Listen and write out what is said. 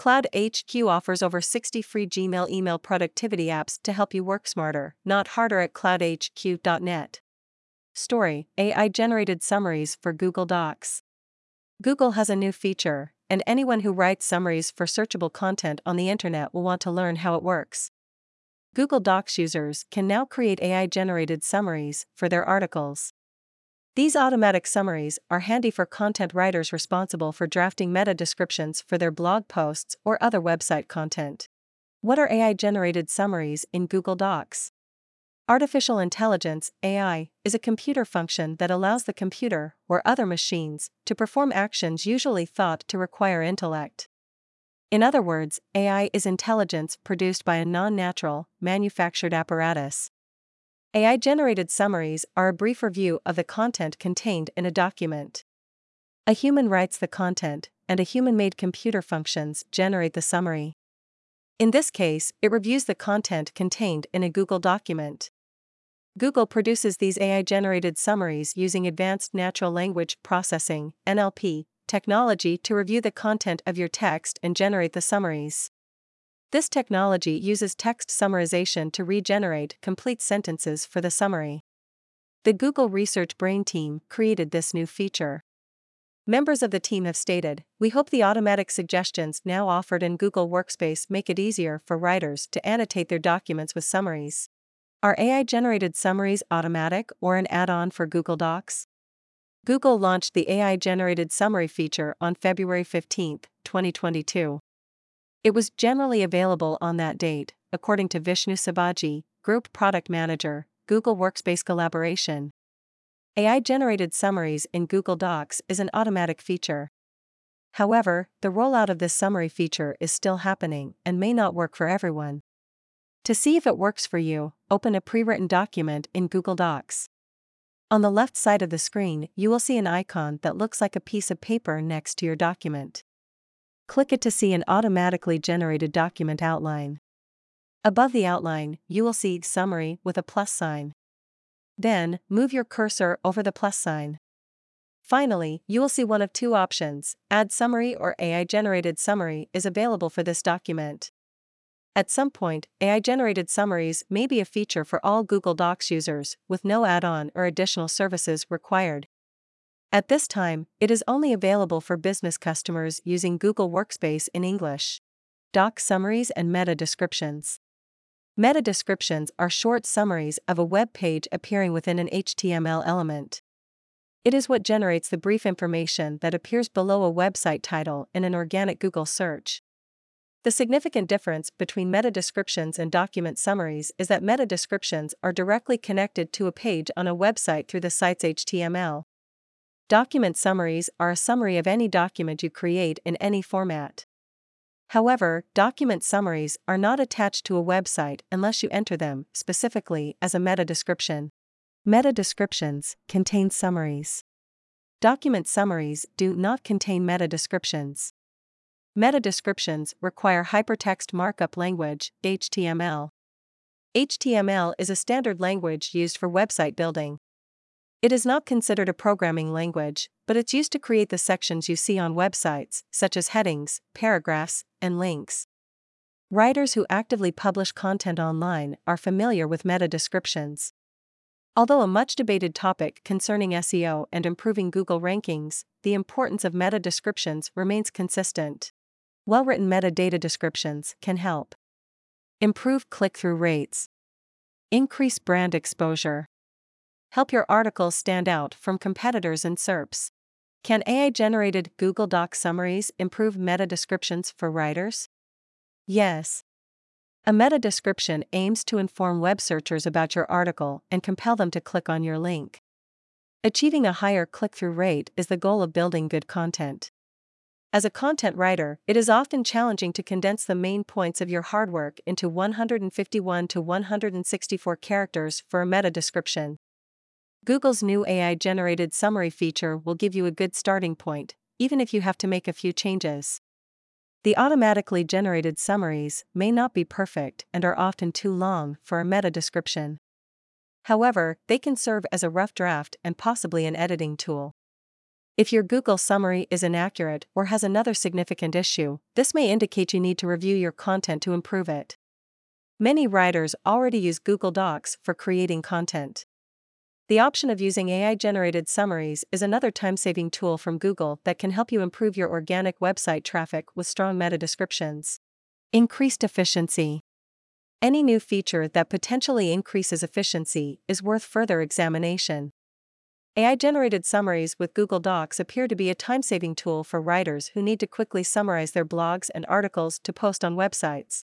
Cloud HQ offers over 60 free Gmail email productivity apps to help you work smarter, not harder at cloudhq.net. Story AI generated summaries for Google Docs. Google has a new feature, and anyone who writes summaries for searchable content on the internet will want to learn how it works. Google Docs users can now create AI generated summaries for their articles. These automatic summaries are handy for content writers responsible for drafting meta descriptions for their blog posts or other website content. What are AI generated summaries in Google Docs? Artificial intelligence, AI, is a computer function that allows the computer, or other machines, to perform actions usually thought to require intellect. In other words, AI is intelligence produced by a non natural, manufactured apparatus. AI generated summaries are a brief review of the content contained in a document. A human writes the content, and a human made computer functions generate the summary. In this case, it reviews the content contained in a Google document. Google produces these AI generated summaries using Advanced Natural Language Processing NLP, technology to review the content of your text and generate the summaries. This technology uses text summarization to regenerate complete sentences for the summary. The Google Research Brain team created this new feature. Members of the team have stated, We hope the automatic suggestions now offered in Google Workspace make it easier for writers to annotate their documents with summaries. Are AI generated summaries automatic or an add on for Google Docs? Google launched the AI generated summary feature on February 15, 2022. It was generally available on that date, according to Vishnu Sivaji, Group Product Manager, Google Workspace Collaboration. AI generated summaries in Google Docs is an automatic feature. However, the rollout of this summary feature is still happening and may not work for everyone. To see if it works for you, open a pre written document in Google Docs. On the left side of the screen, you will see an icon that looks like a piece of paper next to your document. Click it to see an automatically generated document outline. Above the outline, you will see Summary with a plus sign. Then, move your cursor over the plus sign. Finally, you will see one of two options Add Summary or AI Generated Summary is available for this document. At some point, AI generated summaries may be a feature for all Google Docs users, with no add on or additional services required. At this time, it is only available for business customers using Google Workspace in English. Doc summaries and meta descriptions. Meta descriptions are short summaries of a web page appearing within an HTML element. It is what generates the brief information that appears below a website title in an organic Google search. The significant difference between meta descriptions and document summaries is that meta descriptions are directly connected to a page on a website through the site's HTML, Document summaries are a summary of any document you create in any format. However, document summaries are not attached to a website unless you enter them specifically as a meta description. Meta descriptions contain summaries. Document summaries do not contain meta descriptions. Meta descriptions require hypertext markup language, HTML. HTML is a standard language used for website building. It is not considered a programming language, but it's used to create the sections you see on websites, such as headings, paragraphs, and links. Writers who actively publish content online are familiar with meta descriptions. Although a much debated topic concerning SEO and improving Google rankings, the importance of meta descriptions remains consistent. Well written metadata descriptions can help improve click through rates, increase brand exposure, help your article stand out from competitors and SERPs. Can AI generated Google Doc summaries improve meta descriptions for writers? Yes. A meta description aims to inform web searchers about your article and compel them to click on your link. Achieving a higher click through rate is the goal of building good content. As a content writer, it is often challenging to condense the main points of your hard work into 151 to 164 characters for a meta description. Google's new AI generated summary feature will give you a good starting point, even if you have to make a few changes. The automatically generated summaries may not be perfect and are often too long for a meta description. However, they can serve as a rough draft and possibly an editing tool. If your Google summary is inaccurate or has another significant issue, this may indicate you need to review your content to improve it. Many writers already use Google Docs for creating content. The option of using AI generated summaries is another time saving tool from Google that can help you improve your organic website traffic with strong meta descriptions. Increased efficiency. Any new feature that potentially increases efficiency is worth further examination. AI generated summaries with Google Docs appear to be a time saving tool for writers who need to quickly summarize their blogs and articles to post on websites.